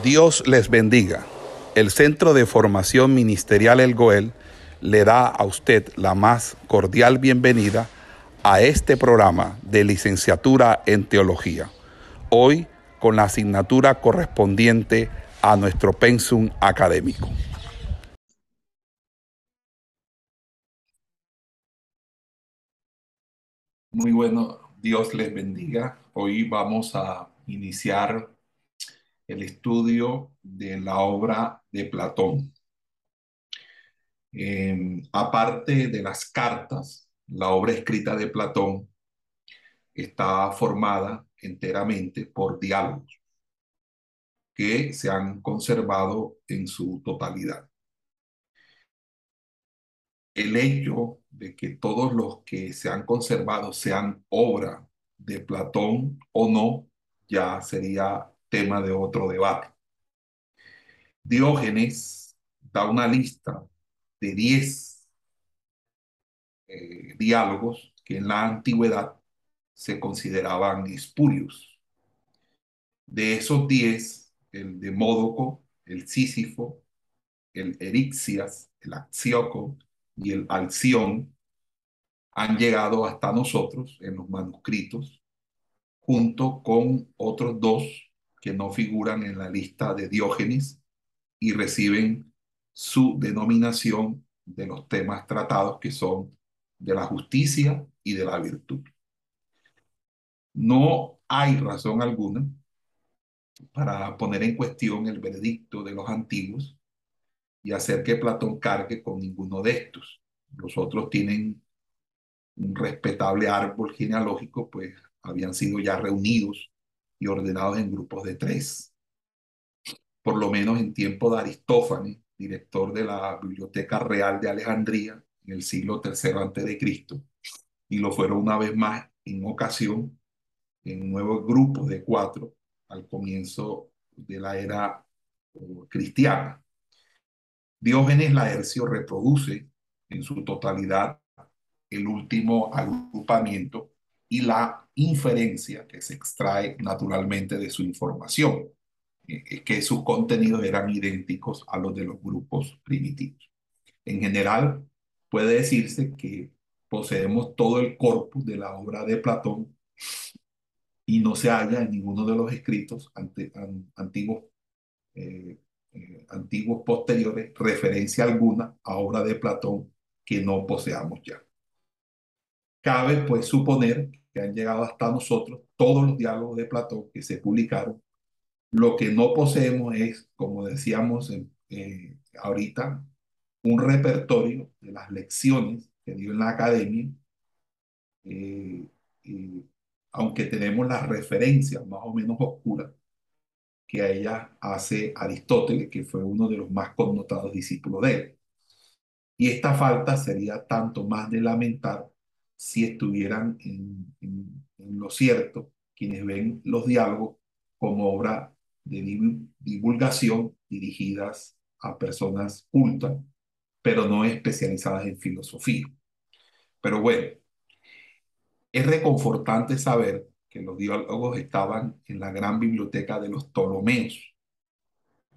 Dios les bendiga. El Centro de Formación Ministerial El Goel le da a usted la más cordial bienvenida a este programa de licenciatura en teología. Hoy con la asignatura correspondiente a nuestro pensum académico. Muy bueno, Dios les bendiga. Hoy vamos a iniciar el estudio de la obra de Platón. Em, aparte de las cartas, la obra escrita de Platón está formada enteramente por diálogos que se han conservado en su totalidad. El hecho de que todos los que se han conservado sean obra de Platón o no, ya sería tema de otro debate. Diógenes da una lista de 10 eh, diálogos que en la antigüedad se consideraban espurios. De esos 10, el de Módoco, el Sísifo, el Erixias, el Axioco y el Alción han llegado hasta nosotros en los manuscritos, junto con otros dos que no figuran en la lista de Diógenes y reciben su denominación de los temas tratados que son de la justicia y de la virtud. No hay razón alguna para poner en cuestión el veredicto de los antiguos y hacer que Platón cargue con ninguno de estos. Los otros tienen un respetable árbol genealógico, pues habían sido ya reunidos y ordenados en grupos de tres. Por lo menos en tiempo de Aristófanes, director de la Biblioteca Real de Alejandría en el siglo III a.C., y lo fueron una vez más en ocasión en nuevos grupos de cuatro al comienzo de la era cristiana. Diógenes Laercio reproduce en su totalidad el último agrupamiento y la inferencia que se extrae naturalmente de su información, eh, que sus contenidos eran idénticos a los de los grupos primitivos. En general, puede decirse que poseemos todo el corpus de la obra de Platón y no se halla en ninguno de los escritos antiguos, eh, eh, antiguos posteriores referencia alguna a obra de Platón que no poseamos ya. Cabe pues suponer que han llegado hasta nosotros, todos los diálogos de Platón que se publicaron. Lo que no poseemos es, como decíamos eh, ahorita, un repertorio de las lecciones que dio en la academia, eh, aunque tenemos las referencias más o menos oscuras que a ella hace Aristóteles, que fue uno de los más connotados discípulos de él. Y esta falta sería tanto más de lamentar si estuvieran en, lo cierto quienes ven los diálogos como obra de divulgación dirigidas a personas cultas, pero no especializadas en filosofía. Pero bueno, es reconfortante saber que los diálogos estaban en la gran biblioteca de los Ptolomeos.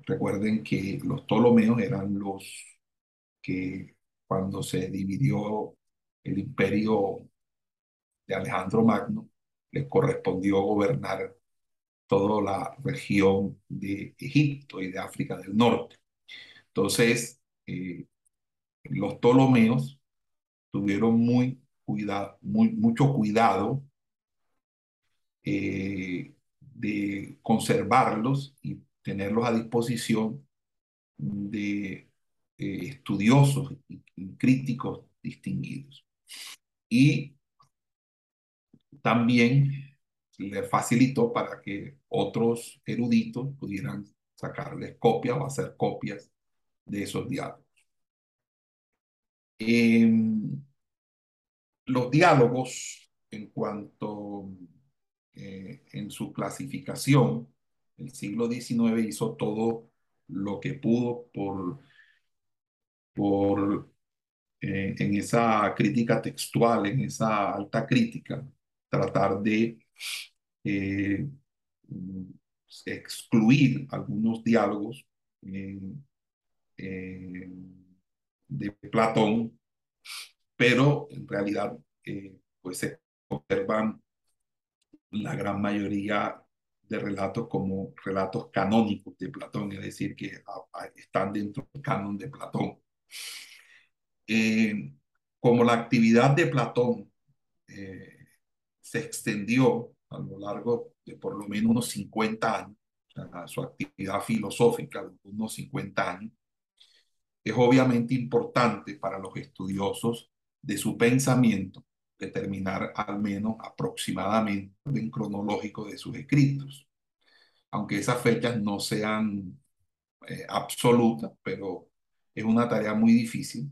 Recuerden que los Ptolomeos eran los que cuando se dividió el imperio de Alejandro Magno, le correspondió gobernar toda la región de Egipto y de África del Norte. Entonces, eh, los Ptolomeos tuvieron muy, cuidado, mucho cuidado eh, de conservarlos y tenerlos a disposición de eh, estudiosos y críticos distinguidos y también le facilitó para que otros eruditos pudieran sacarles copias o hacer copias de esos diálogos. los diálogos, en cuanto eh, en su clasificación, el siglo XIX hizo todo lo que pudo por, por eh, en esa crítica textual, en esa alta crítica, tratar de eh, excluir algunos diálogos de Platón, pero en realidad pues se observan la gran mayoría de relatos como relatos canónicos de Platón, es decir, que están dentro del canon de Platón. Eh, como la actividad de Platón eh, se extendió a lo largo de por lo menos unos 50 años, su actividad filosófica de unos 50 años, es obviamente importante para los estudiosos de su pensamiento determinar al menos aproximadamente el orden cronológico de sus escritos. Aunque esas fechas no sean eh, absolutas, pero es una tarea muy difícil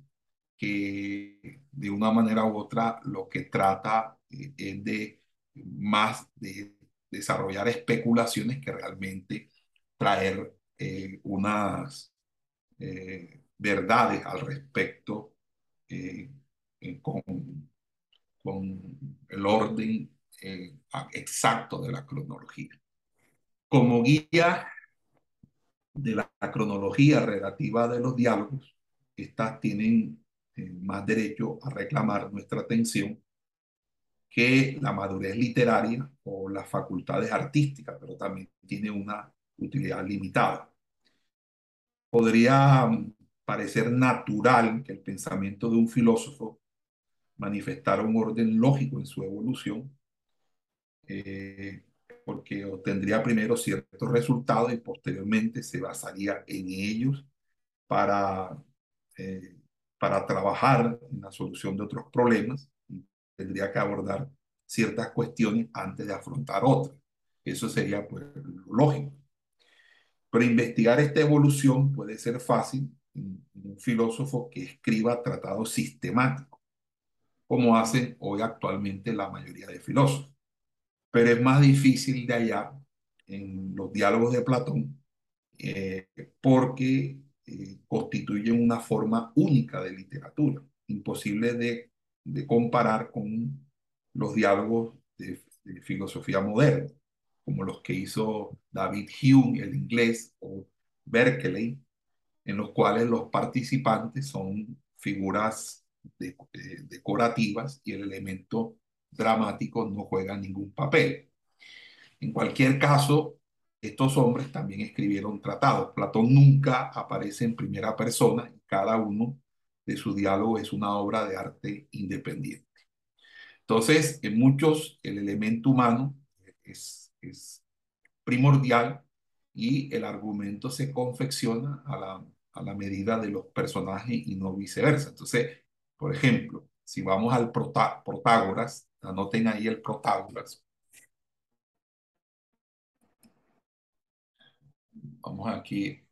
que de una manera u otra lo que trata eh, es de más de desarrollar especulaciones que realmente traer eh, unas verdades al respecto con con el orden eh, exacto de la cronología. Como guía de la cronología relativa de los diálogos, estas tienen eh, más derecho a reclamar nuestra atención que la madurez literaria o las facultades artísticas, pero también tiene una utilidad limitada. Podría mm, parecer natural que el pensamiento de un filósofo manifestar un orden lógico en su evolución, eh, porque obtendría primero ciertos resultados y posteriormente se basaría en ellos para, eh, para trabajar en la solución de otros problemas. tendría que abordar ciertas cuestiones antes de afrontar otras. Eso sería pues, lógico. Pero investigar esta evolución puede ser fácil en un filósofo que escriba tratados sistemáticos como hacen hoy actualmente la mayoría de filósofos. Pero es más difícil de hallar en los diálogos de Platón eh, porque eh, constituyen una forma única de literatura, imposible de, comparar con los diálogos de, filosofía moderna, como los que hizo David Hume, el inglés, o Berkeley, en los cuales los participantes son figuras decorativas y el elemento dramático no juega ningún papel. En cualquier caso, estos hombres también escribieron tratados. Platón nunca aparece en primera persona cada uno de sus diálogos es una obra de arte independiente. Entonces, en muchos el elemento humano es, primordial y el argumento se confecciona a la, medida de los personajes y no viceversa. Entonces, por ejemplo, si vamos al Protágoras, anoten ahí el Protágoras. Vamos aquí.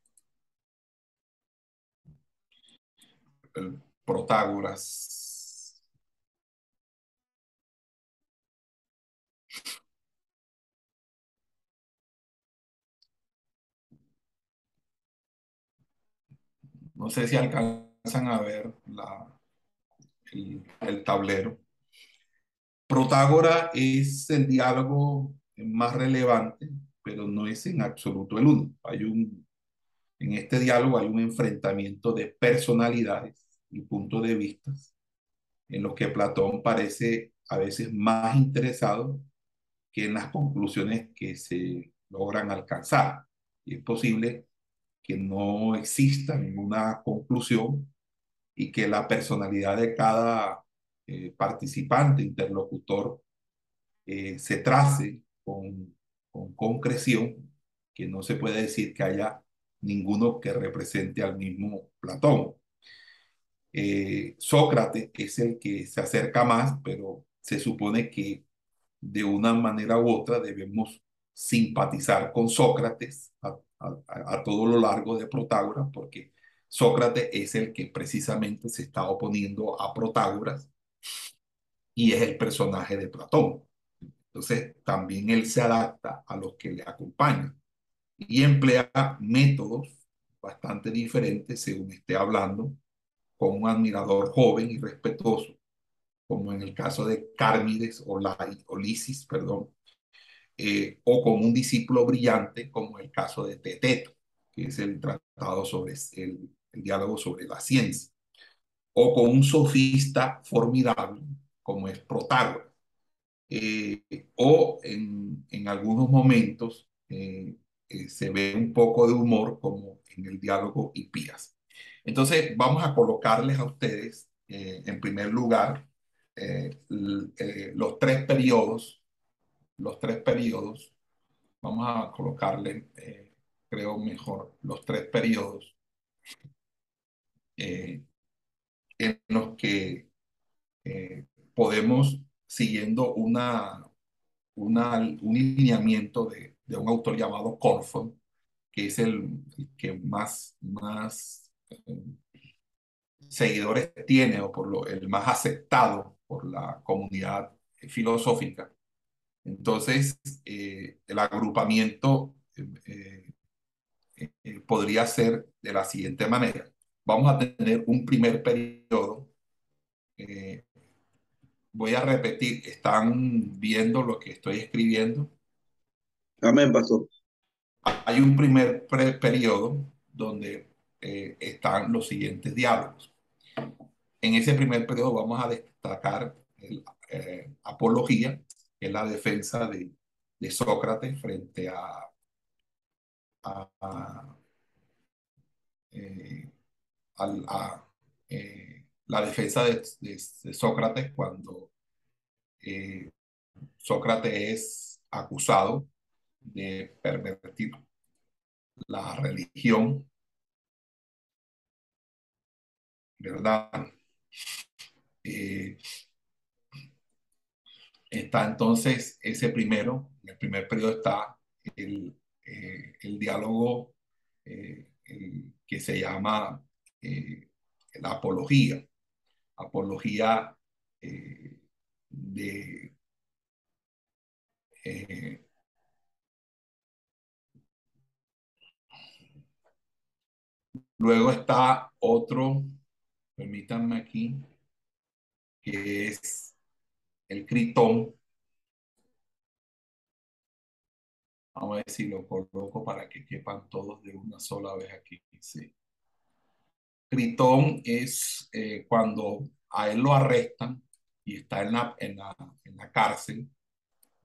El Protágoras. No sé si alcanzan a ver la, el, tablero. Protágora es el diálogo más relevante, pero no es en absoluto el único. Hay un, en este diálogo hay un enfrentamiento de personalidades y puntos de vista en los que Platón parece a veces más interesado que en las conclusiones que se logran alcanzar. Y es posible que no exista ninguna conclusión y que la personalidad de cada eh, participante, interlocutor, eh, se trace con, con concreción, que no se puede decir que haya ninguno que represente al mismo Platón. Eh, Sócrates es el que se acerca más, pero se supone que de una manera u otra debemos simpatizar con Sócrates a, a todo lo largo de Protágoras, porque Sócrates es el que precisamente se está oponiendo a Protágoras y es el personaje de Platón. Entonces, también él se adapta a los que le acompañan y emplea métodos bastante diferentes según esté hablando con un admirador joven y respetuoso, como en el caso de Cármides o, la, Lisis, perdón, eh, o con un discípulo brillante, como el caso de Teteto, que es el tratado sobre el, el diálogo sobre la ciencia, o con un sofista formidable, como es Protágoras. Eh, o en, en, algunos momentos eh, eh, se ve un poco de humor, como en el diálogo Hipías. Entonces, vamos a colocarles a ustedes, en primer lugar, los tres periodos, los tres periodos, vamos a colocarle, creo mejor, los tres periodos en los que podemos siguiendo una, una, un lineamiento de, de, un autor llamado Corfon, que es el, que más, más eh, seguidores tiene o por lo, el más aceptado por la comunidad filosófica. Entonces, eh, el agrupamiento eh, podría ser de la siguiente manera. Vamos a tener un primer periodo voy a repetir, ¿están viendo lo que estoy escribiendo? Amén, pastor. Hay un primer periodo donde eh, están los siguientes diálogos. En ese primer periodo vamos a destacar el, eh, apología, que es la defensa de, de Sócrates frente a, a, a, eh, a la defensa de, Sócrates cuando eh, Sócrates es acusado de pervertir la religión, ¿verdad? Eh, está entonces ese primero, en el primer periodo está el, eh, el diálogo que se llama la apología apología eh, de eh, luego está otro, permítanme aquí, que es el critón. Vamos a ver si lo coloco para que quepan todos de una sola vez aquí. Sí. Critón es eh, cuando a él lo arrestan y está en la, en la, en la cárcel,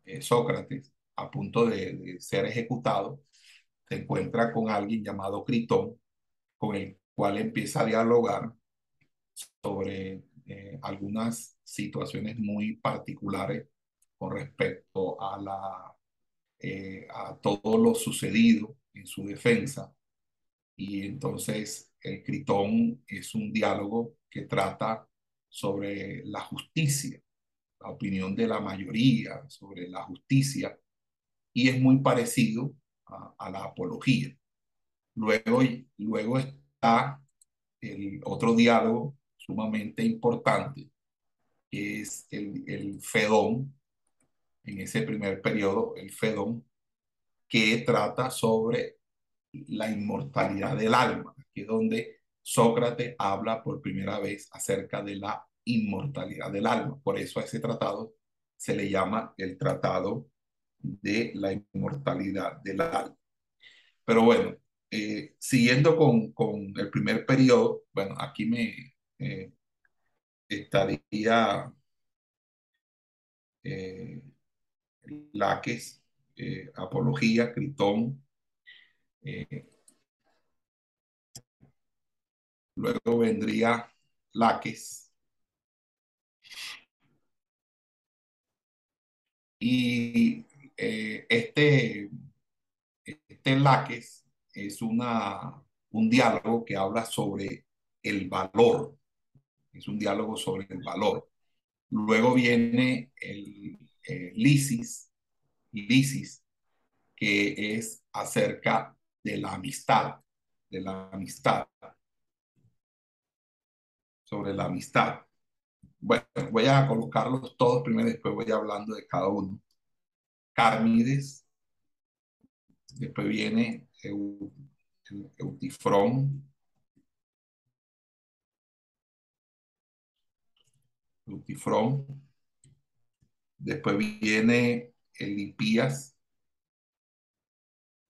eh, Sócrates, a punto de, ser ejecutado, se encuentra con alguien llamado Critón, con el cual empieza a dialogar sobre eh, algunas situaciones muy particulares con respecto a, la, a todo lo sucedido en su defensa. Y entonces el Critón es un diálogo que trata sobre la justicia, la opinión de la mayoría sobre la justicia, y es muy parecido a, la apología. Luego, luego está el otro diálogo sumamente importante, que es el, el Fedón, en ese primer periodo, el Fedón, que trata sobre la inmortalidad del alma es donde Sócrates habla por primera vez acerca de la inmortalidad del alma. Por eso a ese tratado se le llama el tratado de la inmortalidad del alma. Pero bueno, eh, siguiendo con, con, el primer periodo, bueno, aquí me eh, estaría eh, Laques, eh, Apología, Critón, Luego vendría Laques. Y eh, este, este Laques es una, un diálogo que habla sobre el valor. Es un diálogo sobre el valor. Luego viene el eh, Lisis, Lisis, que es acerca de la amistad, de la amistad sobre la amistad. Bueno, voy a colocarlos todos primero, después voy hablando de cada uno. Carmides, después viene Eutifrón, Eutifrón, después viene Elipías,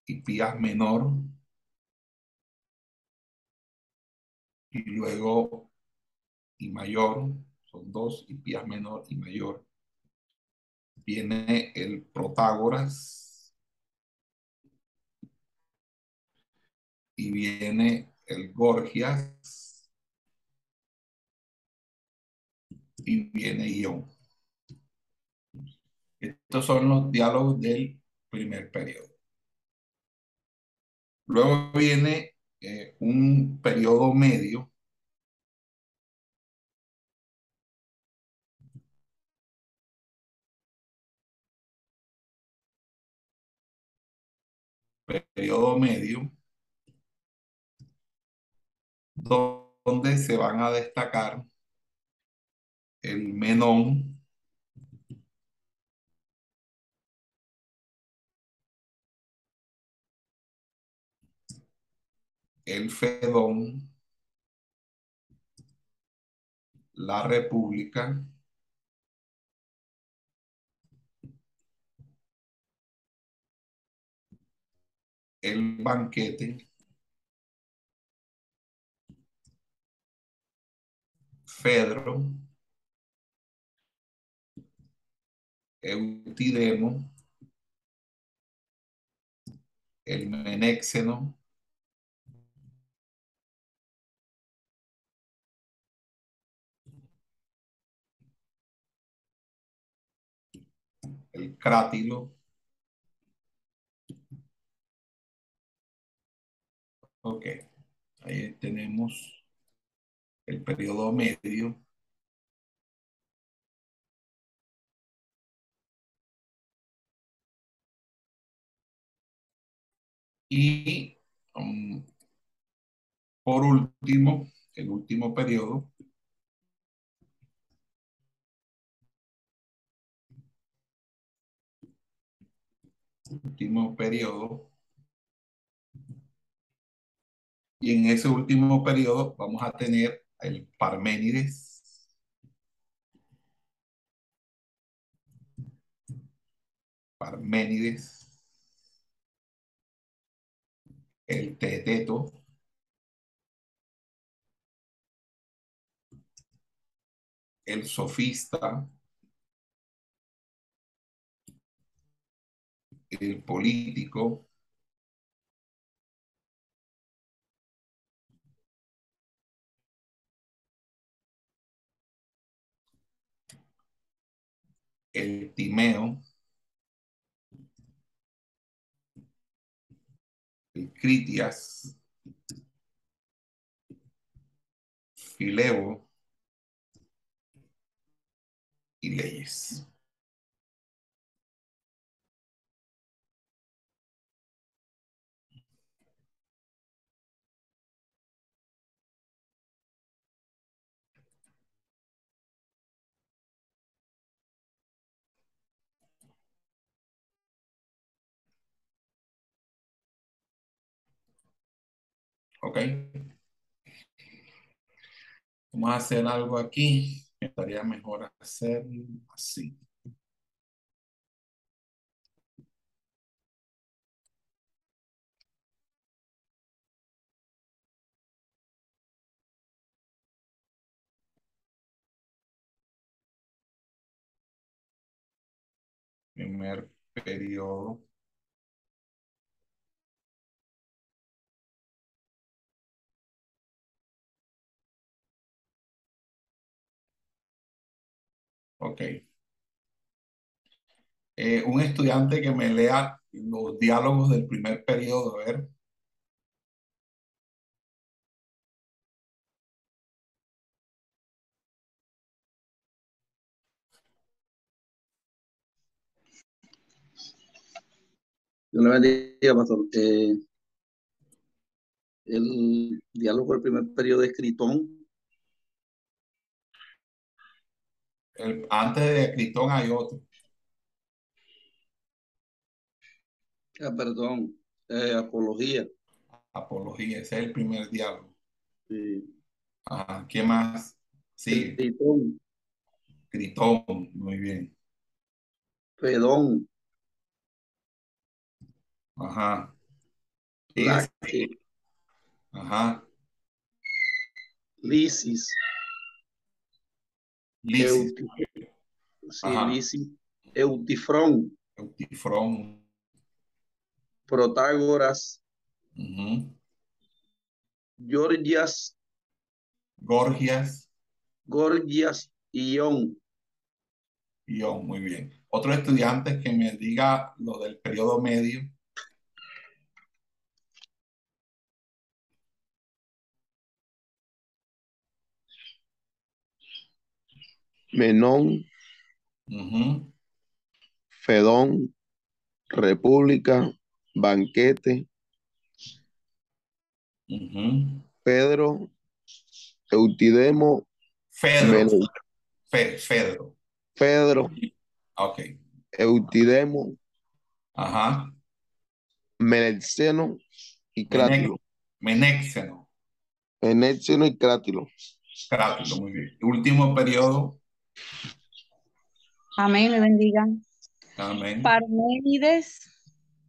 Hipías menor. Y luego y mayor, son dos, Hipías menor y mayor. Viene el Protágoras. Y viene el Gorgias. Y viene Ión. Estos son los diálogos del primer periodo. Luego viene eh, un periodo medio. Periodo medio, donde se van a destacar el Menón, el Fedón, la República, el banquete, Fedro, Eutidemo, el Menéxeno, el crátilo, ok, ahí tenemos el periodo medio. Y um, por último, el último periodo, último periodo. Y en ese último periodo vamos a tener el Parménides, Parménides, el Teteto, el sofista, el político, el timeo, el critias, fileo y leyes. ¿Ok? Vamos a hacer algo aquí. Estaría mejor hacer así. Primer periodo. Ok. Eh, un estudiante que me lea los diálogos del primer periodo, a ver. Dios le bendiga, pastor. Eh, el diálogo del primer periodo de Escritón. El, antes de Escritón hay otro. Ah, perdón, eh, Apología. Apología, ese es el primer diálogo. Sí. Ajá, ¿qué más? Sí, Escritón, Critón, muy bien. Fedón, Ajá, Laque, ajá, Lisis, sí. Lisis, Eutifrón, eutifrón, Protágoras, Georgias, Gorgias, Gorgias, Ión, Ión, muy bien. Otro estudiante que me diga lo del periodo medio. Menón, Fedón, República, Banquete. Pedro, Eutidemo, Fedro, Mel- Fe- Fedro. Pedro, Ok. Eutidemo, Ajá. Menexeno y Crátilo. Menéxeno. Menexeno y Crátilo. Crátilo, muy bien. Último periodo. Amén, le bendiga. Amén. Parménides,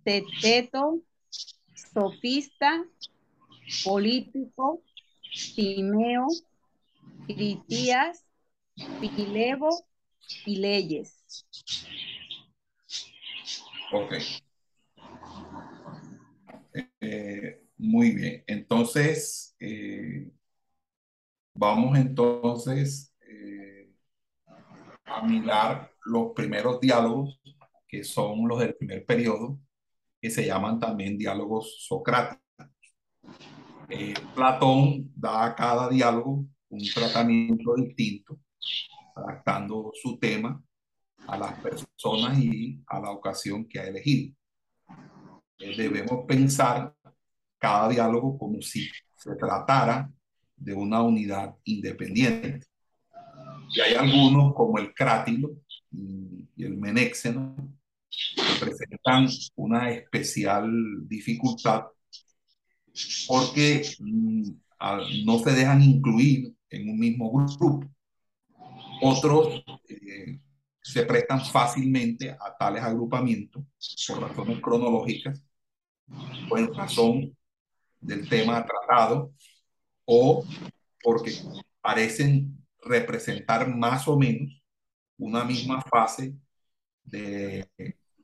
Teteto, sofista, político, Timeo, Critías, Pilebo y Leyes. Ok. Eh, muy bien. Entonces, eh, vamos entonces eh, a mirar los primeros diálogos, que son los del primer periodo, que se llaman también diálogos socráticos. Eh, Platón da a cada diálogo un tratamiento distinto, adaptando su tema a las personas y a la ocasión que ha elegido. Eh, debemos pensar cada diálogo como si se tratara de una unidad independiente. Y hay algunos, como el crátilo y el menéxeno, que presentan una especial dificultad porque mm, no se dejan incluir en un mismo grupo. Otros eh, se prestan fácilmente a tales agrupamientos por razones cronológicas o en razón del tema tratado o porque parecen representar más o menos una misma fase de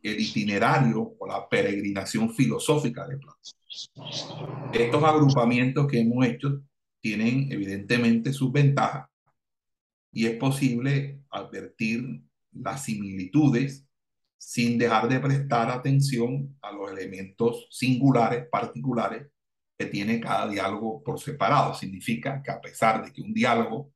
el itinerario o la peregrinación filosófica de Platón. Estos agrupamientos que hemos hecho tienen evidentemente sus ventajas y es posible advertir las similitudes sin dejar de prestar atención a los elementos singulares, particulares, que tiene cada diálogo por separado. Significa que a pesar de que un diálogo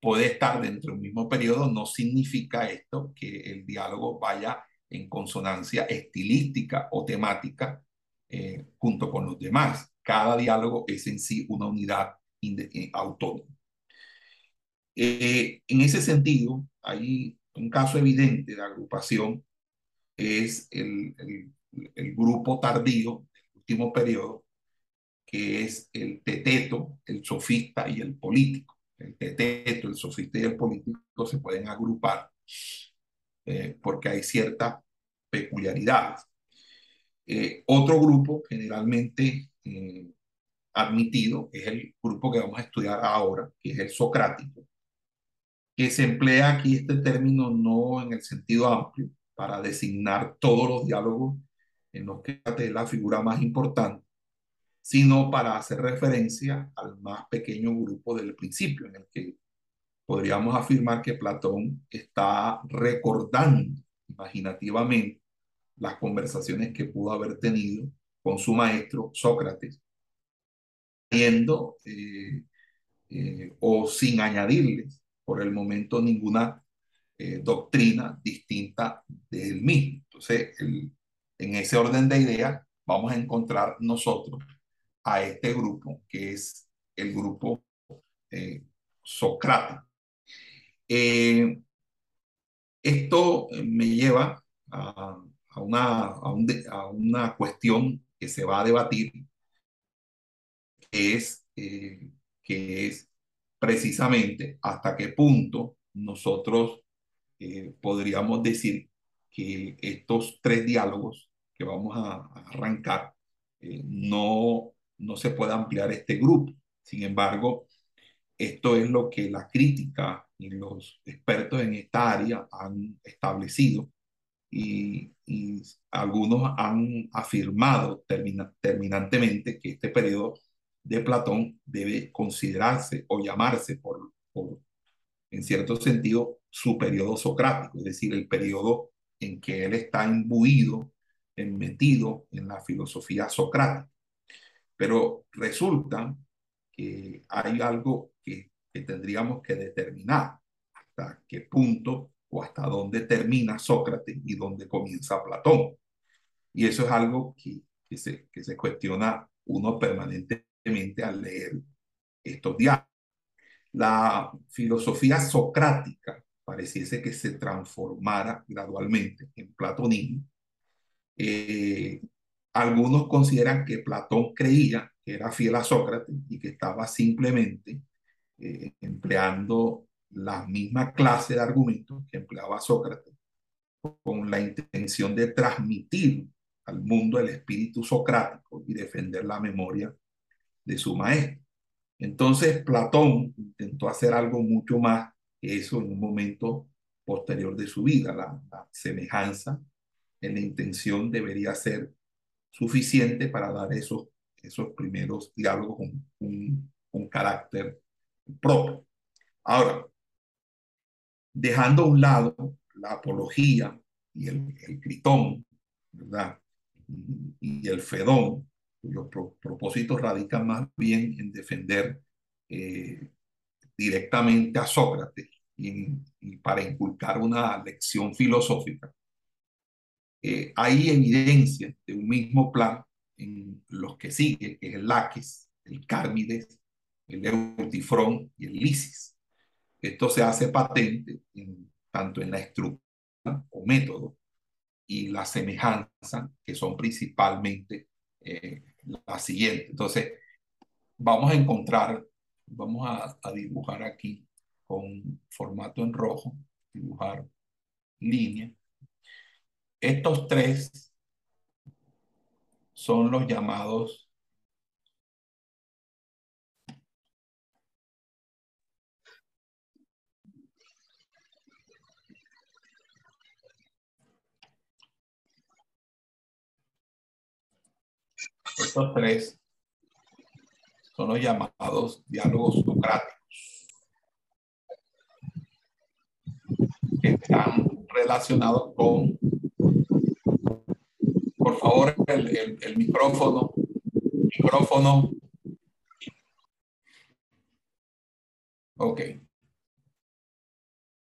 puede estar dentro del mismo periodo, no significa esto que el diálogo vaya en consonancia estilística o temática eh, junto con los demás. Cada diálogo es en sí una unidad eh, autónoma. Eh, en ese sentido, hay un caso evidente de agrupación, es el, el, el grupo tardío del último periodo, que es el teteto, el sofista y el político. El teteto, el sofista y el político se pueden agrupar eh, porque hay ciertas peculiaridades. Eh, otro grupo generalmente eh, admitido es el grupo que vamos a estudiar ahora, que es el socrático, que se emplea aquí este término no en el sentido amplio para designar todos los diálogos en los que es la figura más importante, sino para hacer referencia al más pequeño grupo del principio, en el que podríamos afirmar que Platón está recordando imaginativamente las conversaciones que pudo haber tenido con su maestro Sócrates, añadiendo eh, eh, o sin añadirles por el momento ninguna eh, doctrina distinta del mismo. Entonces, en ese orden de ideas, vamos a encontrar nosotros a este grupo, que es el grupo eh, socrático. Eh, esto me lleva a, una, a, una, cuestión que se va a debatir, que es, eh, que es precisamente hasta qué punto nosotros eh, podríamos decir que estos tres diálogos que vamos a, arrancar no, no se puede ampliar este grupo. Sin embargo, esto es lo que la crítica y los expertos en esta área han establecido y, algunos han afirmado termina, terminantemente que este periodo de Platón debe considerarse o llamarse por, por, en cierto sentido, su periodo socrático, es decir, el periodo en que él está imbuido, metido en la filosofía socrática. Pero resulta que hay algo que, que tendríamos que determinar, hasta qué punto o hasta dónde termina Sócrates y dónde comienza Platón. Y eso es algo que, que, se, que se cuestiona uno permanentemente al leer estos diálogos. La filosofía socrática pareciese que se transformara gradualmente en platonismo. Eh, algunos consideran que Platón creía que era fiel a Sócrates y que estaba simplemente eh, empleando la misma clase de argumentos que empleaba Sócrates con la intención de transmitir al mundo el espíritu socrático y defender la memoria de su maestro. Entonces Platón intentó hacer algo mucho más que eso en un momento posterior de su vida. La, la semejanza en la intención debería ser suficiente para dar esos, esos primeros diálogos un, un, un carácter propio. Ahora, dejando a un lado la apología y el, el critón, ¿verdad? Y, el fedón, cuyos pro, propósitos radican más bien en defender eh, directamente a Sócrates y, para inculcar una lección filosófica. Eh, hay evidencia de un mismo plan en los que sigue, que es el Laques, el Cármides, el Eutifrón y el Lisis. Esto se hace patente en, tanto en la estructura o método y la semejanza, que son principalmente eh, la siguiente. Entonces, vamos a encontrar, vamos a, a, dibujar aquí con formato en rojo, dibujar línea. Estos tres son los llamados Estos tres son los llamados diálogos socráticos, que están relacionados con, por favor, el, el, el micrófono, micrófono. Ok.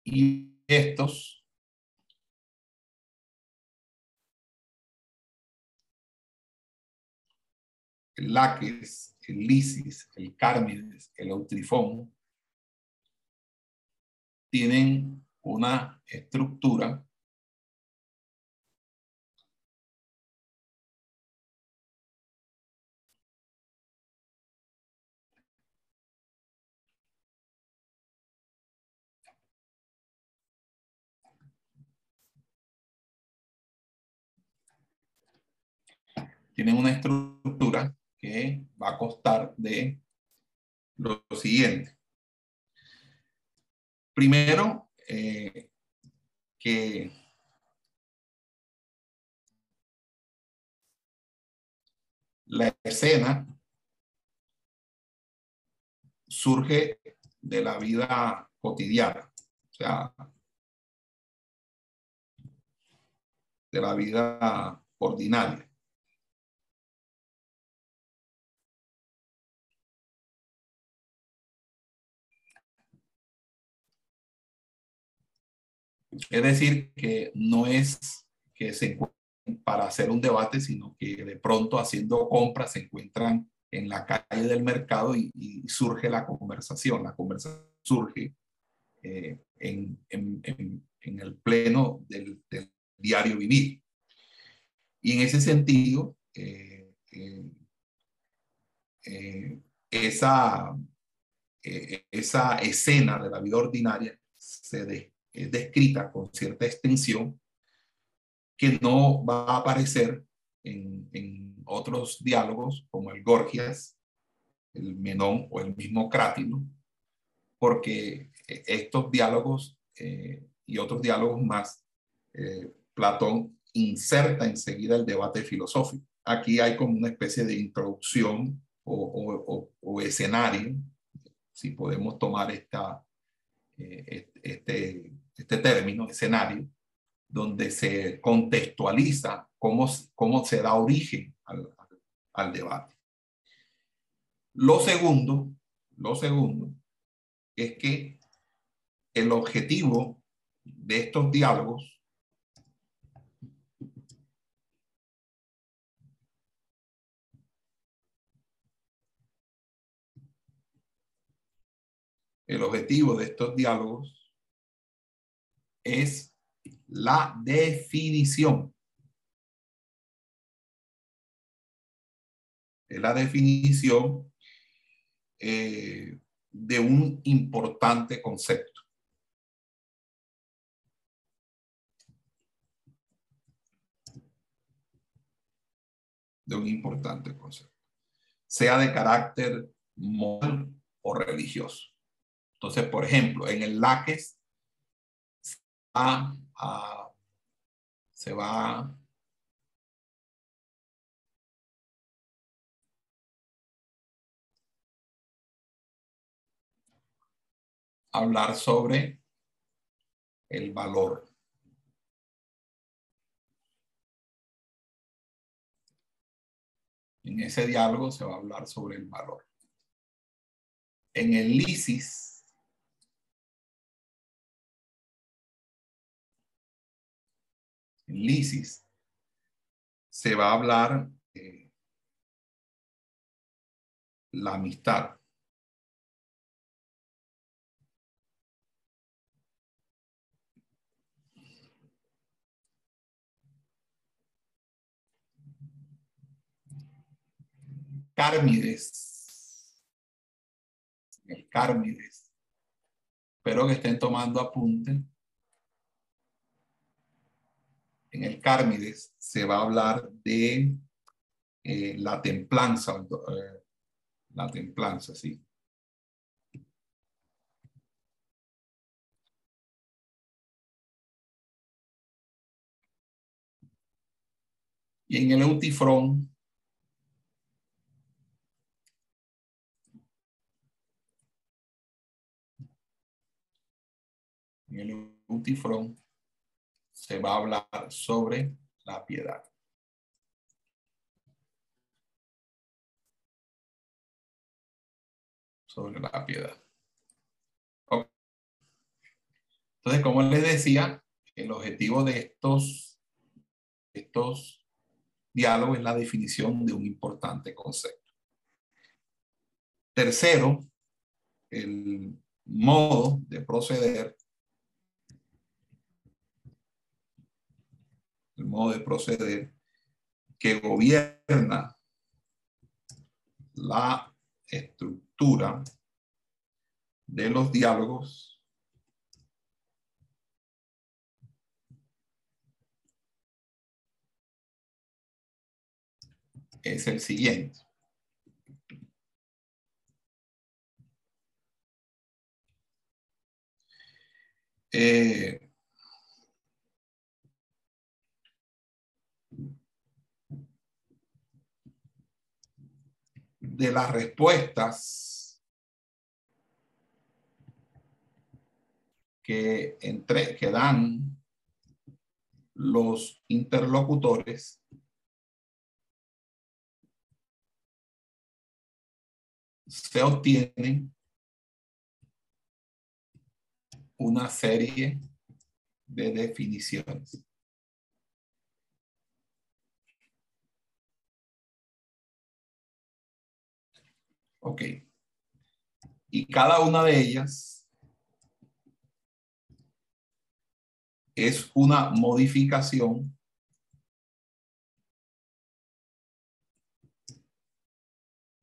Y estos el Láquez, el Lisis, el Cármides, el Eutrifón, tienen una estructura tienen una estructura que va a costar de lo siguiente. Primero, eh, que la escena surge de la vida cotidiana, o sea, de la vida ordinaria. Es decir, que no es que se encuentren para hacer un debate, sino que de pronto haciendo compras se encuentran en la calle del mercado y, surge la conversación. La conversación surge eh, en, el pleno del, diario vivir. Y en ese sentido, eh, eh, esa, esa escena de la vida ordinaria se, de, es descrita con cierta extensión que no va a aparecer en, en otros diálogos, como el Gorgias, el Menón o el mismo Crátilo, porque eh, estos diálogos eh, y otros diálogos más, eh, Platón inserta enseguida el debate filosófico. Aquí hay como una especie de introducción o escenario, si podemos tomar esta, este, este término, escenario, donde se contextualiza cómo, cómo se da origen al, debate. Lo segundo, lo segundo es que el objetivo de estos diálogos el objetivo de estos diálogos es la definición. Es la definición eh, de un importante concepto. De un importante concepto. Sea de carácter moral o religioso. Entonces, por ejemplo, en el Laques a, se va hablar sobre el valor. En ese diálogo se va a hablar sobre el valor. En el lisis, en lisis, se va a hablar de la amistad. Cármides. El Cármides. Espero que estén tomando apunte. En el Cármides se va a hablar de eh, la templanza, eh, la templanza, sí. Y en el Eutifrón en el Utifrón se va a hablar sobre la piedad. Sobre la piedad. Entonces, como les decía, el objetivo de estos, estos diálogos es la definición de un importante concepto. Tercero, el modo de proceder el modo de proceder que gobierna la estructura de los diálogos es el siguiente. Eh, de las respuestas que, entre, que dan los interlocutores se obtiene una serie de definiciones. Ok. Y cada una de ellas es una modificación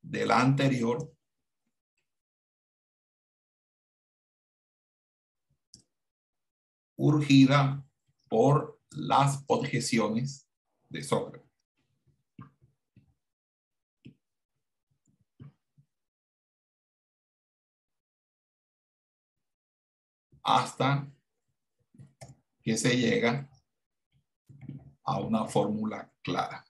de la anterior urgida por las objeciones de Sócrates. Hasta que se llega a una fórmula clara.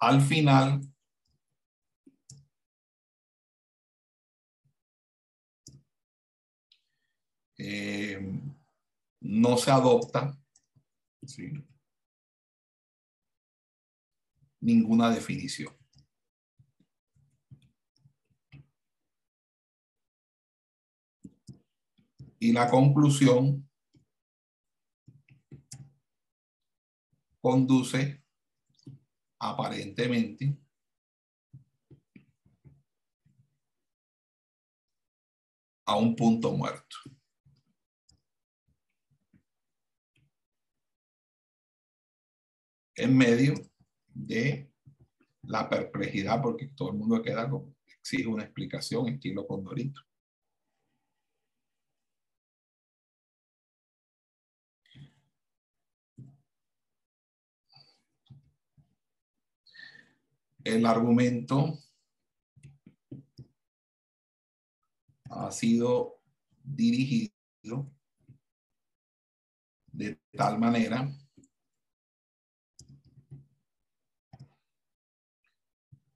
Al final, eh, no se adopta ninguna definición. Y la conclusión conduce aparentemente a un punto muerto. En medio de la perplejidad, porque todo el mundo queda como, exige una explicación estilo Condorito. El argumento ha sido dirigido de tal manera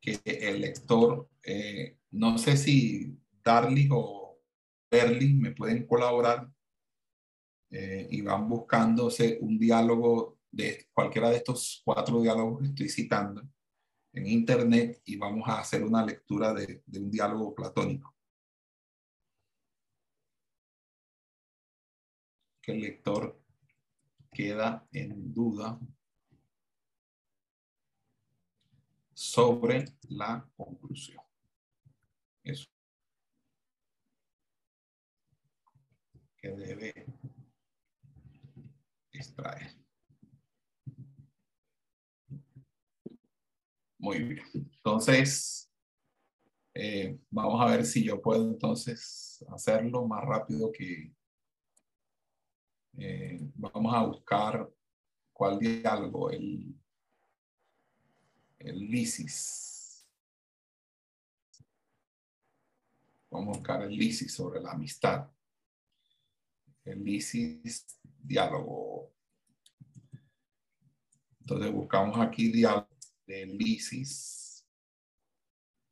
que el lector, eh, no sé si Darly o Berly me pueden colaborar eh, y van buscándose un diálogo de cualquiera de estos cuatro diálogos que estoy citando en internet y vamos a hacer una lectura de, de un diálogo platónico. Que el lector queda en duda sobre la conclusión. Eso. Que debe extraer. Muy bien. Entonces, eh, vamos a ver si yo puedo entonces hacerlo más rápido que... Eh, vamos a buscar cuál diálogo, el el lisis. Vamos a buscar el lisis sobre la amistad. El lisis diálogo. Entonces buscamos aquí diálogo de lisis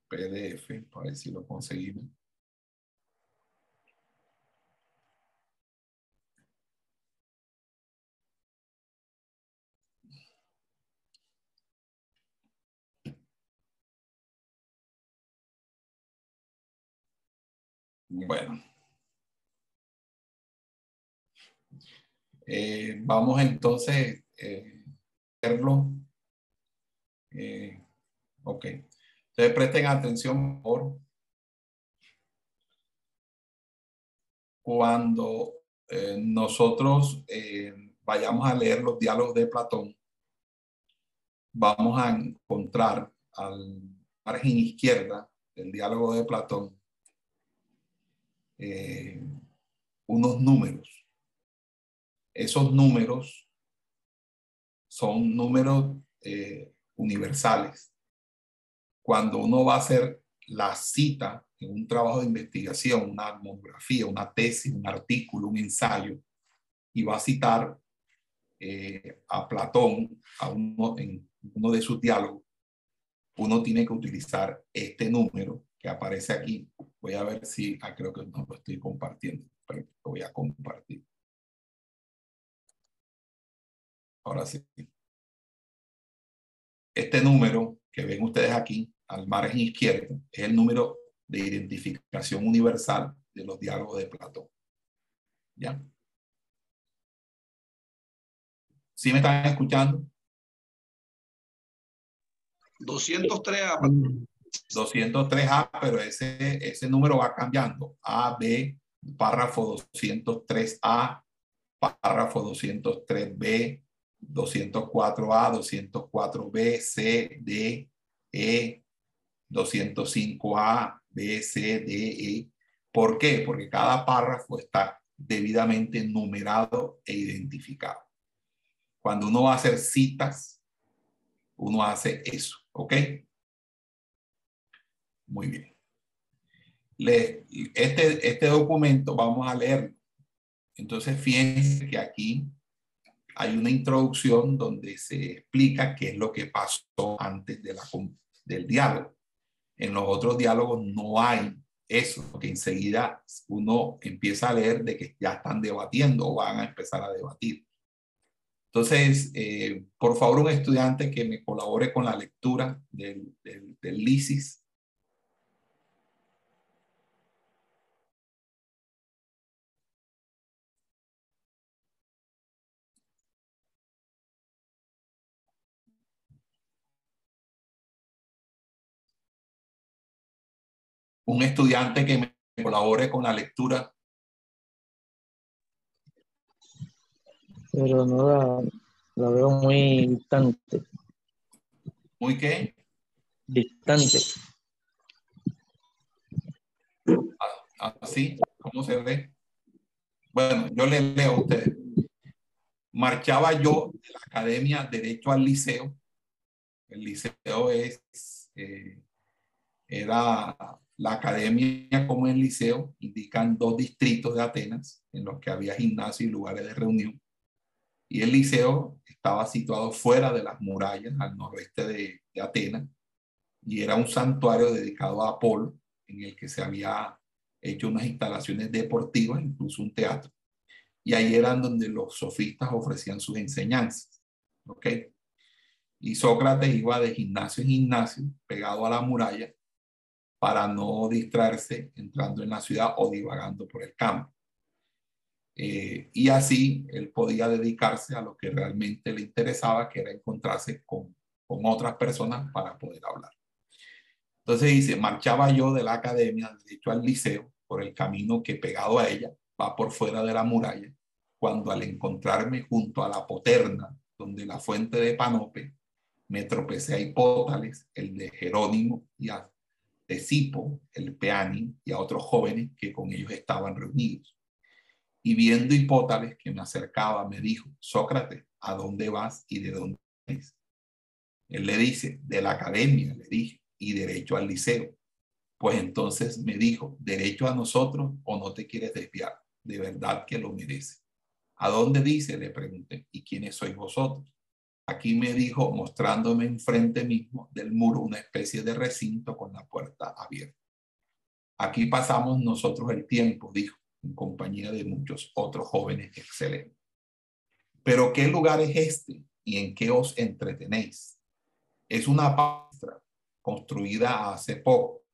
PDF para ver si lo conseguimos. Bueno. Eh, vamos entonces eh, verlo. Eh, ok. Entonces presten atención por cuando eh, nosotros vayamos a leer los diálogos de Platón, vamos a encontrar al margen izquierda del diálogo de Platón eh, unos números. Esos números son números eh, universales. Cuando uno va a hacer la cita en un trabajo de investigación, una monografía, una tesis, un artículo, un ensayo, y va a citar eh, a Platón a en uno de sus diálogos, uno tiene que utilizar este número que aparece aquí. Voy a ver si, ah, creo que no lo estoy compartiendo, pero lo voy a compartir. Ahora sí. Este número que ven ustedes aquí, al margen izquierdo, es el número de identificación universal de los diálogos de Platón. ¿Ya? ¿Sí me están escuchando? 203 a 203A, pero ese, ese número va cambiando. A, B, párrafo 203A, párrafo 203B, 204A, 204B, C, D, E, 205A, B, C, D, E. ¿Por qué? Porque cada párrafo está debidamente numerado e identificado. Cuando uno va a hacer citas, uno hace eso, ¿ok? Muy bien. Le, este, este documento vamos a leerlo. Entonces, fíjense que aquí hay una introducción donde se explica qué es lo que pasó antes de la, del diálogo. En los otros diálogos no hay eso, porque enseguida uno empieza a leer de que ya están debatiendo o van a empezar a debatir. Entonces, eh, por favor, un estudiante que me colabore con la lectura del, del, del LISIS un estudiante que me colabore con la lectura. Pero no la, la veo muy distante. ¿Muy qué? Distante. Así, ¿cómo se ve? Bueno, yo le leo a ustedes. Marchaba yo de la Academia Derecho al Liceo. El liceo es, eh, era la academia como el liceo indican dos distritos de Atenas en los que había gimnasio y lugares de reunión. Y el liceo estaba situado fuera de las murallas, al noroeste de, de Atenas, y era un santuario dedicado a Apolo, en el que se había hecho unas instalaciones deportivas, incluso un teatro. Y ahí eran donde los sofistas ofrecían sus enseñanzas. ¿Ok? Y Sócrates iba de gimnasio en gimnasio, pegado a la muralla, para no distraerse entrando en la ciudad o divagando por el campo. Eh, y así él podía dedicarse a lo que realmente le interesaba, que era encontrarse con, con otras personas para poder hablar. Entonces dice, marchaba yo de la academia, derecho al liceo, por el camino que pegado a ella va por fuera de la muralla, cuando al encontrarme junto a la poterna, donde la fuente de Panope, me tropecé a Hipótales, el de Jerónimo y a Sipo, el Peani y a otros jóvenes que con ellos estaban reunidos. Y viendo Hipótales que me acercaba, me dijo, Sócrates, ¿a dónde vas y de dónde es? Él le dice, de la academia, le dije, y derecho al liceo. Pues entonces me dijo, derecho a nosotros o no te quieres desviar. De verdad que lo merece. ¿A dónde dice? Le pregunté. ¿Y quiénes sois vosotros? Aquí me dijo, mostrándome enfrente mismo del muro, una especie de recinto con la puerta abierta. Aquí pasamos nosotros el tiempo, dijo, en compañía de muchos otros jóvenes excelentes. Pero ¿qué lugar es este y en qué os entretenéis? Es una palestra construida hace poco.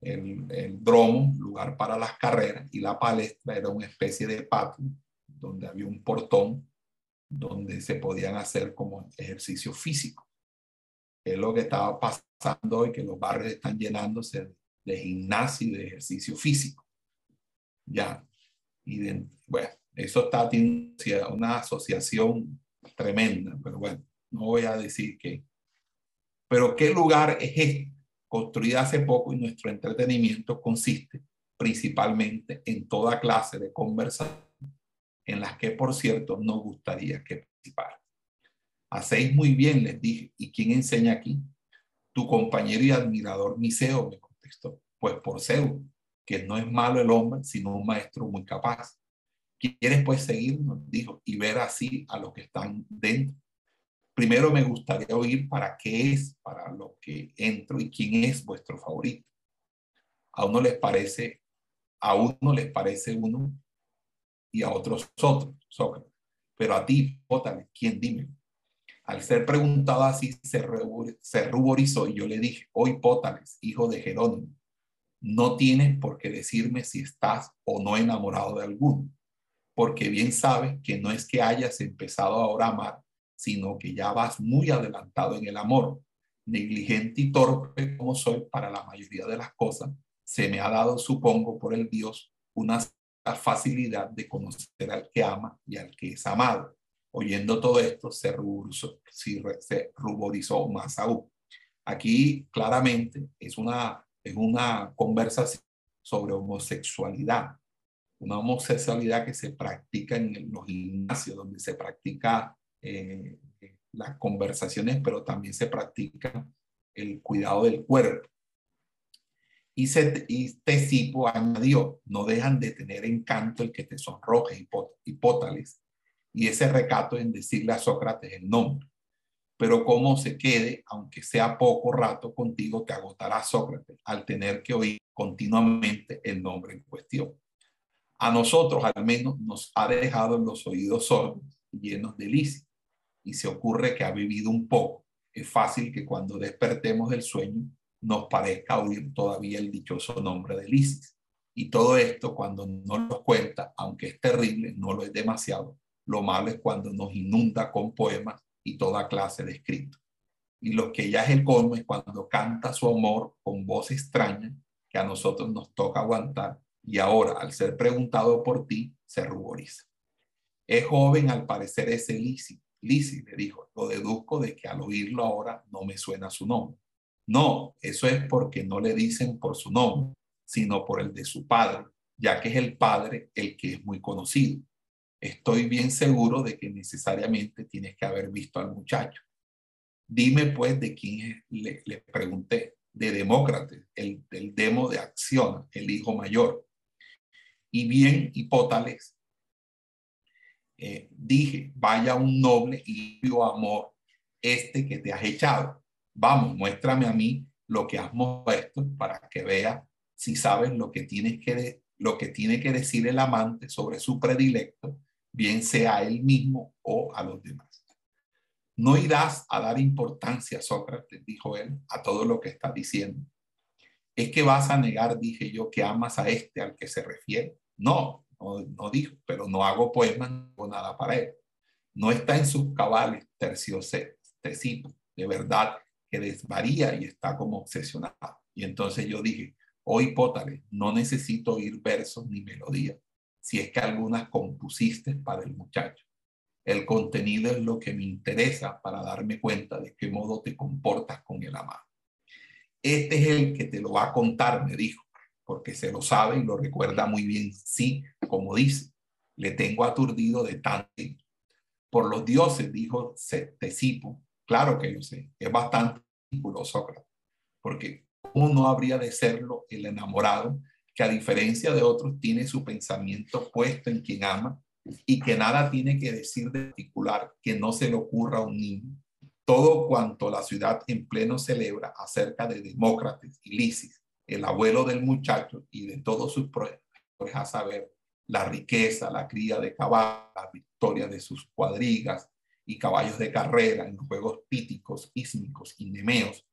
El, el dromo, lugar para las carreras, y la palestra era una especie de patio donde había un portón donde se podían hacer como ejercicio físico. Es lo que estaba pasando hoy, que los barrios están llenándose de gimnasio y de ejercicio físico. Ya. Y bueno, eso está tiene una asociación tremenda, pero bueno, no voy a decir que. Pero ¿qué lugar es este? Construida hace poco y nuestro entretenimiento consiste principalmente en toda clase de conversación en las que, por cierto, nos gustaría que participara. Hacéis muy bien, les dije. ¿Y quién enseña aquí? Tu compañero y admirador Miseo, me contestó. Pues por Zeus, que no es malo el hombre, sino un maestro muy capaz. ¿Quieres pues seguirnos? Dijo, y ver así a los que están dentro. Primero me gustaría oír para qué es, para lo que entro y quién es vuestro favorito. A uno les parece, a uno les parece uno y a otros otros, Sócrates. Pero a ti, Hipótales, ¿quién dime? Al ser preguntado así, se, se ruborizó y yo le dije, oh Hipótales, hijo de Jerónimo, no tienes por qué decirme si estás o no enamorado de alguno, porque bien sabes que no es que hayas empezado ahora a amar, sino que ya vas muy adelantado en el amor. Negligente y torpe como soy para la mayoría de las cosas, se me ha dado, supongo, por el Dios, una la facilidad de conocer al que ama y al que es amado. Oyendo todo esto, se ruborizó, más aún. Aquí claramente es una, es una conversación sobre homosexualidad. una homosexualidad que se practica en los gimnasios, donde se practica eh, las conversaciones, pero también se practica el cuidado del cuerpo. Y, se, y Tesipo añadió, no dejan de tener encanto el que te sonroje, hipótales, y ese recato en decirle a Sócrates el nombre. Pero como se quede, aunque sea poco rato contigo, te agotará Sócrates al tener que oír continuamente el nombre en cuestión. A nosotros al menos nos ha dejado los oídos sordos llenos de licia y se ocurre que ha vivido un poco. Es fácil que cuando despertemos del sueño nos parezca oír todavía el dichoso nombre de Lisis. Y todo esto cuando no nos cuenta, aunque es terrible, no lo es demasiado. Lo malo es cuando nos inunda con poemas y toda clase de escritos. Y lo que ya es el colmo es cuando canta su amor con voz extraña que a nosotros nos toca aguantar y ahora, al ser preguntado por ti, se ruboriza. Es joven al parecer ese Lisi. Lisi le dijo, lo deduzco de que al oírlo ahora no me suena su nombre. No, eso es porque no le dicen por su nombre, sino por el de su padre, ya que es el padre el que es muy conocido. Estoy bien seguro de que necesariamente tienes que haber visto al muchacho. Dime pues de quién le, le pregunté, de Demócrates, el demo de acción, el hijo mayor. Y bien, Hipótales, eh, dije, vaya un noble y amor este que te has echado. Vamos, muéstrame a mí lo que has puesto para que vea si sabes lo que, que lo que tiene que decir el amante sobre su predilecto, bien sea él mismo o a los demás. No irás a dar importancia, Sócrates, dijo él, a todo lo que está diciendo. Es que vas a negar, dije yo, que amas a este al que se refiere. No, no, dijo, pero no hago poemas, no hago nada para él. No está en sus cabales, tercio tecito, de verdad que desvaría y está como obsesionado. Y entonces yo dije, hoy Pótale, no necesito oír versos ni melodías, si es que algunas compusiste para el muchacho. El contenido es lo que me interesa para darme cuenta de qué modo te comportas con el amado. Este es el que te lo va a contar, me dijo, porque se lo sabe y lo recuerda muy bien. Sí, como dice, le tengo aturdido de tanto. Por los dioses, dijo claro que lo sé, es bastante ridículo Sócrates, porque ¿cómo no habría de serlo el enamorado que a diferencia de otros tiene su pensamiento puesto en quien ama y que nada tiene que decir de particular que no se le ocurra a un niño. Todo cuanto la ciudad en pleno celebra acerca de Demócrates y Lisis, el abuelo del muchacho y de todos sus proyectos, a saber, la riqueza, la cría de caballos, la victoria de sus cuadrigas y caballos de carrera en juegos píticos, ísmicos y nemeos,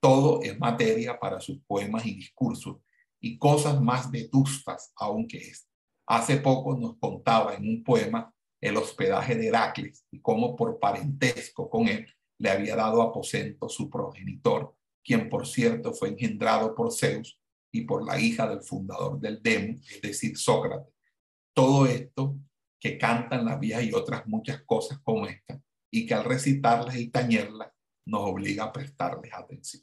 todo es materia para sus poemas y discursos y cosas más vetustas aunque es Hace poco nos contaba en un poema el hospedaje de Heracles y cómo por parentesco con él le había dado aposento su progenitor, quien por cierto fue engendrado por Zeus y por la hija del fundador del Demo, es decir, Sócrates. Todo esto que cantan las vías y otras muchas cosas como esta, y que al recitarlas y tañerlas nos obliga a prestarles atención.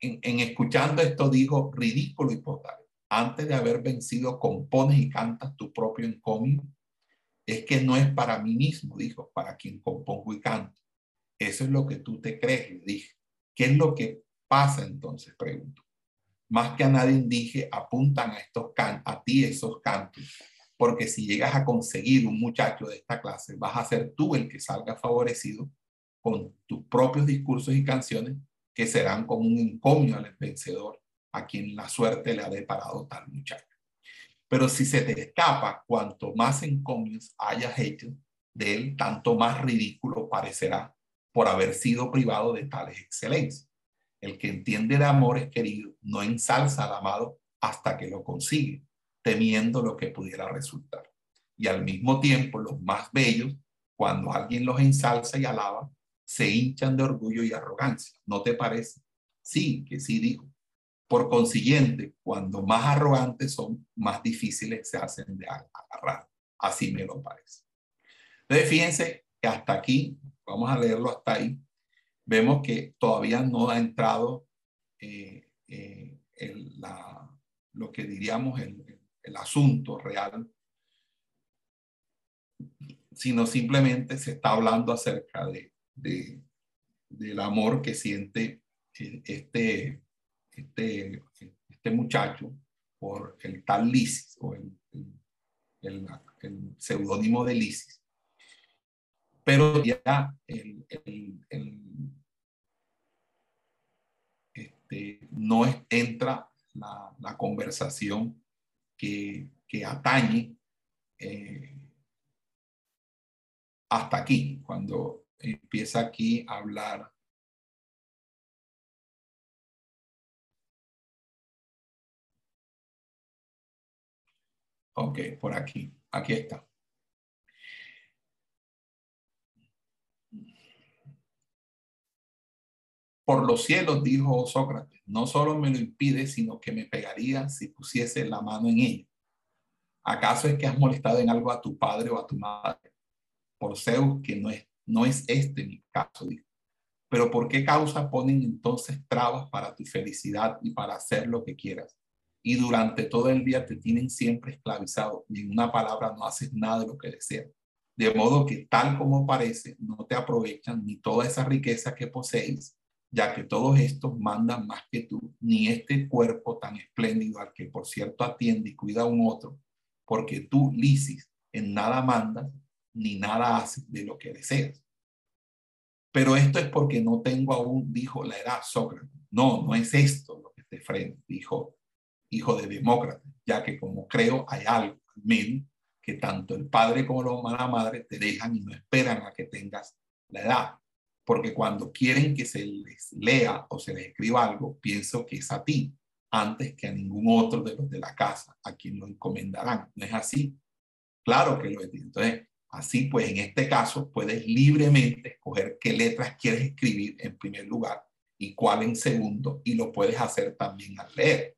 En, escuchando esto dijo ridículo y potable antes de haber vencido, compones y cantas tu propio encomio. Es que no es para mí mismo, dijo, para quien compongo y canto. Eso es lo que tú te crees, le dije. ¿Qué es lo que pasa entonces? Pregunto. Más que a nadie dije, apuntan a, estos can a ti esos cantos, porque si llegas a conseguir un muchacho de esta clase, vas a ser tú el que salga favorecido con tus propios discursos y canciones que serán como un encomio al vencedor a quien la suerte le ha deparado tal muchacho. Pero si se te escapa, cuanto más encomios hayas hecho de él, tanto más ridículo parecerá por haber sido privado de tales excelencias. El que entiende de amores querido no ensalza al amado hasta que lo consigue, temiendo lo que pudiera resultar. Y al mismo tiempo, los más bellos, cuando alguien los ensalza y alaba, se hinchan de orgullo y arrogancia. ¿No te parece? Sí, que sí dijo. Por consiguiente, cuando más arrogantes son, más difíciles se hacen de agarrar. Así me lo parece. Entonces, fíjense que hasta aquí, vamos a leerlo hasta ahí, vemos que todavía no ha entrado eh, eh, la, lo que diríamos el, el asunto real, sino simplemente se está hablando acerca de, de- del amor que siente eh, este, este, este muchacho por el tal Lisis o el, el, el- seudónimo de Lisis. Pero ya este, no entra la conversación que, que atañe eh, hasta aquí, cuando empieza aquí a hablar. Ok, por aquí, aquí está. Por los cielos, dijo Sócrates, no solo me lo impide, sino que me pegaría si pusiese la mano en ella. ¿Acaso es que has molestado en algo a tu padre o a tu madre? Por Zeus, que no es, no es este mi caso, dijo. Pero ¿por qué causa ponen entonces trabas para tu felicidad y para hacer lo que quieras? Y durante todo el día te tienen siempre esclavizado y en una palabra no haces nada de lo que deseas. De modo que tal como parece, no te aprovechan ni toda esa riqueza que poseéis, ya que todos estos mandan más que tú, ni este cuerpo tan espléndido al que por cierto atiende y cuida a un otro, porque tú, Lisis, en nada mandas, ni nada haces de lo que deseas. Pero esto es porque no tengo aún, dijo la edad Sócrates. No, no es esto lo que te frena, dijo hijo de Demócrates, ya que como creo hay algo, al menos, que tanto el padre como la madre te dejan y no esperan a que tengas la edad. Porque cuando quieren que se les lea o se les escriba algo, pienso que es a ti, antes que a ningún otro de los de la casa, a quien lo encomendarán. ¿No es así? Claro que lo es. Entonces, así pues, en este caso, puedes libremente escoger qué letras quieres escribir en primer lugar y cuál en segundo, y lo puedes hacer también al leer.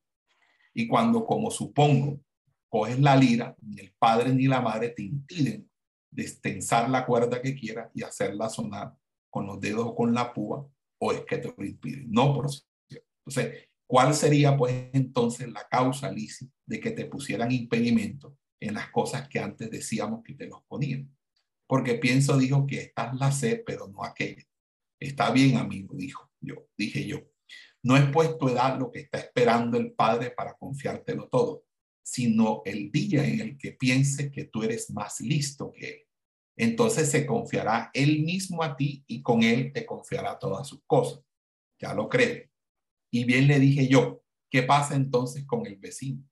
Y cuando, como supongo, coges la lira, ni el padre ni la madre te impiden destensar la cuerda que quieras y hacerla sonar con los dedos o con la púa, o es que te lo impiden. No por. Entonces, ¿cuál sería pues entonces la causa, Lizy, de que te pusieran impedimento en las cosas que antes decíamos que te los ponían? Porque pienso, dijo, que esta es la sed, pero no aquella. Está bien, amigo, dijo yo, dije yo. No es pues tu edad lo que está esperando el Padre para confiártelo todo, sino el día en el que piense que tú eres más listo que Él. Entonces se confiará Él mismo a ti y con Él te confiará todas sus cosas. Ya lo creo. Y bien le dije yo, ¿qué pasa entonces con el vecino?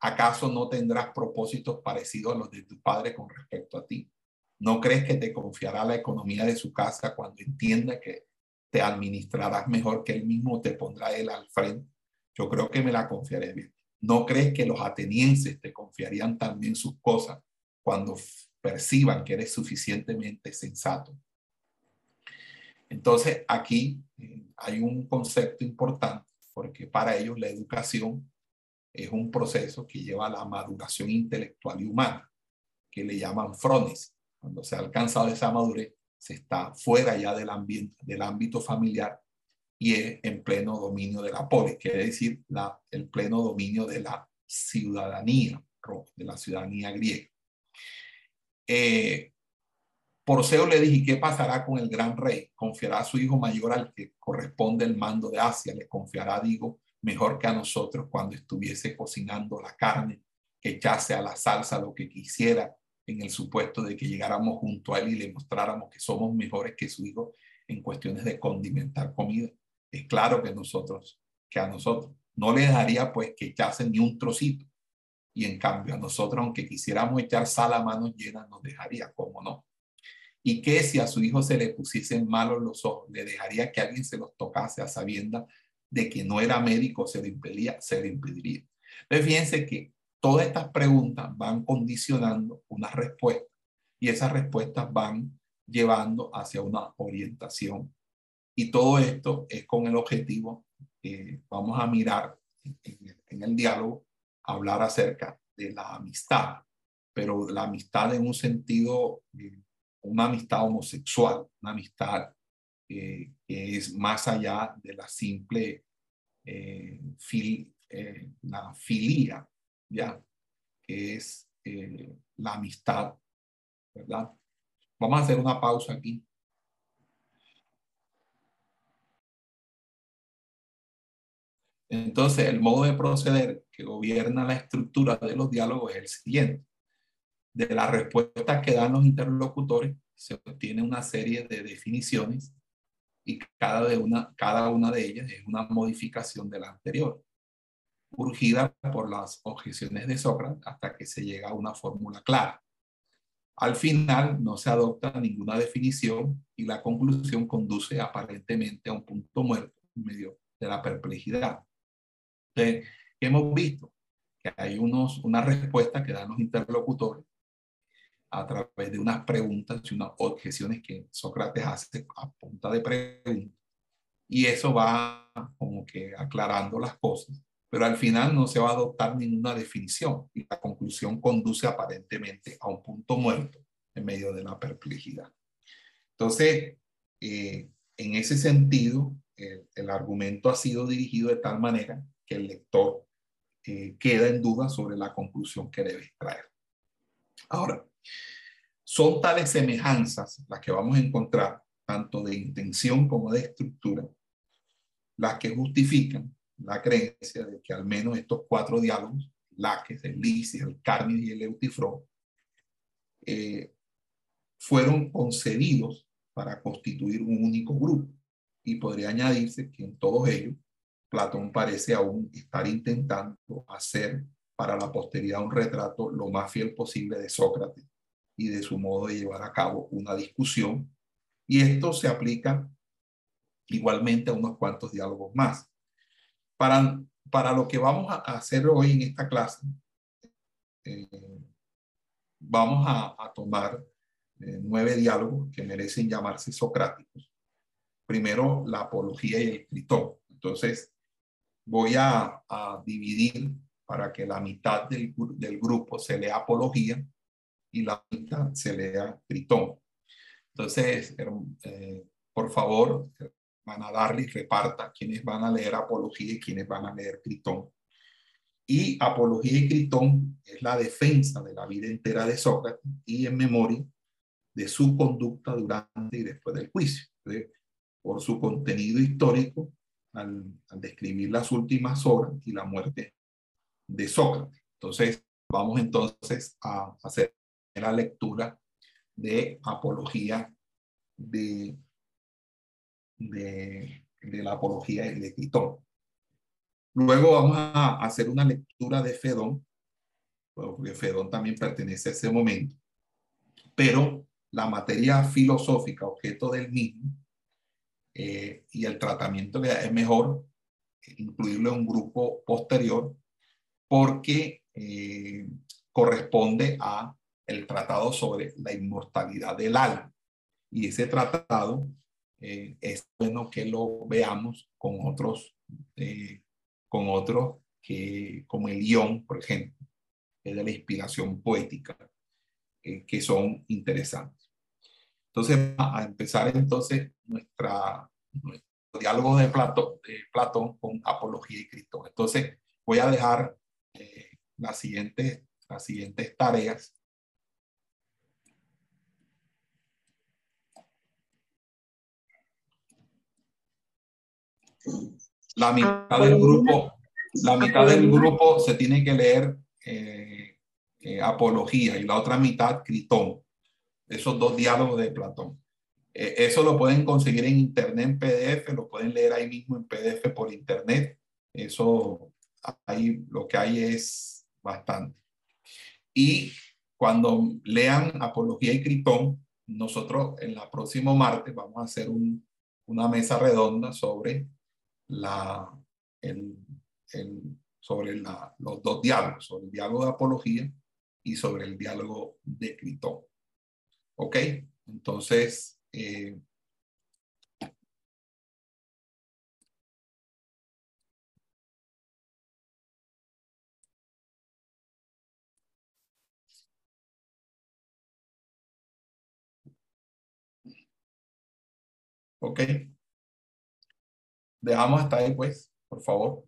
¿Acaso no tendrás propósitos parecidos a los de tu padre con respecto a ti? ¿No crees que te confiará la economía de su casa cuando entienda que te administrarás mejor que él mismo te pondrá él al frente? Yo creo que me la confiaré bien. ¿No crees que los atenienses te confiarían también sus cosas cuando perciban que eres suficientemente sensato? Entonces, aquí eh, hay un concepto importante porque para ellos la educación es un proceso que lleva a la maduración intelectual y humana, que le llaman frones. Cuando se ha alcanzado esa madurez, se está fuera ya del, ámbito familiar y es en pleno dominio de la polis, quiere decir la, el pleno dominio de la ciudadanía, de la ciudadanía griega. Eh, por Seo le dije, ¿qué pasará con el gran rey? ¿Confiará a su hijo mayor al que corresponde el mando de Asia? ¿Le confiará, digo, mejor que a nosotros cuando estuviese cocinando la carne, que echase a la salsa lo que quisiera en el supuesto de que llegáramos junto a él y le mostráramos que somos mejores que su hijo en cuestiones de condimentar comida? Es claro que nosotros, que a nosotros, no le daría pues que echase ni un trocito. Y en cambio a nosotros, aunque quisiéramos echar sal a manos llenas, nos dejaría, ¿cómo no? Y que si a su hijo se le pusiesen malos los ojos, le dejaría que alguien se los tocase a sabienda de que no era médico, se le impedía, se le impediría. Entonces, fíjense que todas estas preguntas van condicionando una respuesta y esas respuestas van llevando hacia una orientación. Y todo esto es con el objetivo, eh, vamos a mirar en, en el diálogo, hablar acerca de la amistad, pero la amistad en un sentido, eh, una amistad homosexual, una amistad eh, que es más allá de la simple eh, fil, la filía, ¿ya? que es la amistad, ¿verdad? Vamos a hacer una pausa aquí. Entonces, el modo de proceder que gobierna la estructura de los diálogos es el siguiente. De la respuesta que dan los interlocutores se obtiene una serie de definiciones y cada, de una, cada una de ellas es una modificación de la anterior, urgida por las objeciones de Sócrates hasta que se llega a una fórmula clara. Al final no se adopta ninguna definición y la conclusión conduce aparentemente a un punto muerto en medio de la perplejidad. Hemos visto que hay unos, una respuesta que dan los interlocutores a través de unas preguntas y unas objeciones que Sócrates hace a punta de preguntas. Y eso va como que aclarando las cosas, pero al final no se va a adoptar ninguna definición y la conclusión conduce aparentemente a un punto muerto en medio de la perplejidad. Entonces, eh, en ese sentido, el argumento ha sido dirigido de tal manera que el lector eh, queda en duda sobre la conclusión que debe extraer. Ahora, son tales semejanzas las que vamos a encontrar, tanto de intención como de estructura, las que justifican la creencia de que al menos estos cuatro diálogos, Laques, el Lisis, el Carnis y el Eutifró, eh, fueron concebidos para constituir un único grupo. Y podría añadirse que en todos ellos Platón parece aún estar intentando hacer para la posteridad un retrato lo más fiel posible de Sócrates y de su modo de llevar a cabo una discusión. Y esto se aplica igualmente a unos cuantos diálogos más. Para, para lo que vamos a hacer hoy en esta clase, eh, vamos a, tomar eh, nueve diálogos que merecen llamarse socráticos. Primero, la apología y el Critón. Entonces, voy a, dividir para que la mitad del, grupo se lea apología y la mitad se lea Tritón. Entonces, eh, por favor, van a darle y reparta quienes van a leer apología y quienes van a leer Tritón. Y apología y Tritón es la defensa de la vida entera de Sócrates y en memoria de su conducta durante y después del juicio. por su contenido histórico, al, describir las últimas horas y la muerte de Sócrates. Entonces, vamos entonces a hacer la lectura de apología de, de, la apología de Tritón. Luego vamos a hacer una lectura de Fedón, porque Fedón también pertenece a ese momento, pero la materia filosófica, objeto del mismo, eh, y el tratamiento es mejor incluirlo en un grupo posterior porque eh, corresponde a el tratado sobre la inmortalidad del alma. Y ese tratado eh, es bueno que lo veamos con otros, con otros que, como el guion, por ejemplo, es de la inspiración poética, que son interesantes. Entonces, a empezar entonces nuestra, nuestro diálogo de Platón, de Platón con Apología y Cristo. Entonces, voy a dejar eh, las, siguientes, las siguientes tareas. La mitad del grupo, la mitad del grupo se tiene que leer eh, eh, Apología y la otra mitad Critón esos dos diálogos de Platón. Eh, eso lo pueden conseguir en internet en PDF, lo pueden leer ahí mismo en PDF por internet. Eso ahí lo que hay es bastante. Y cuando lean Apología y Critón, nosotros en la próximo martes vamos a hacer una mesa redonda sobre la, el, sobre la, los dos diálogos, sobre el diálogo de Apología y sobre el diálogo de Critón. ¿Ok? Entonces, eh, ¿Ok? Dejamos hasta ahí, pues, por favor.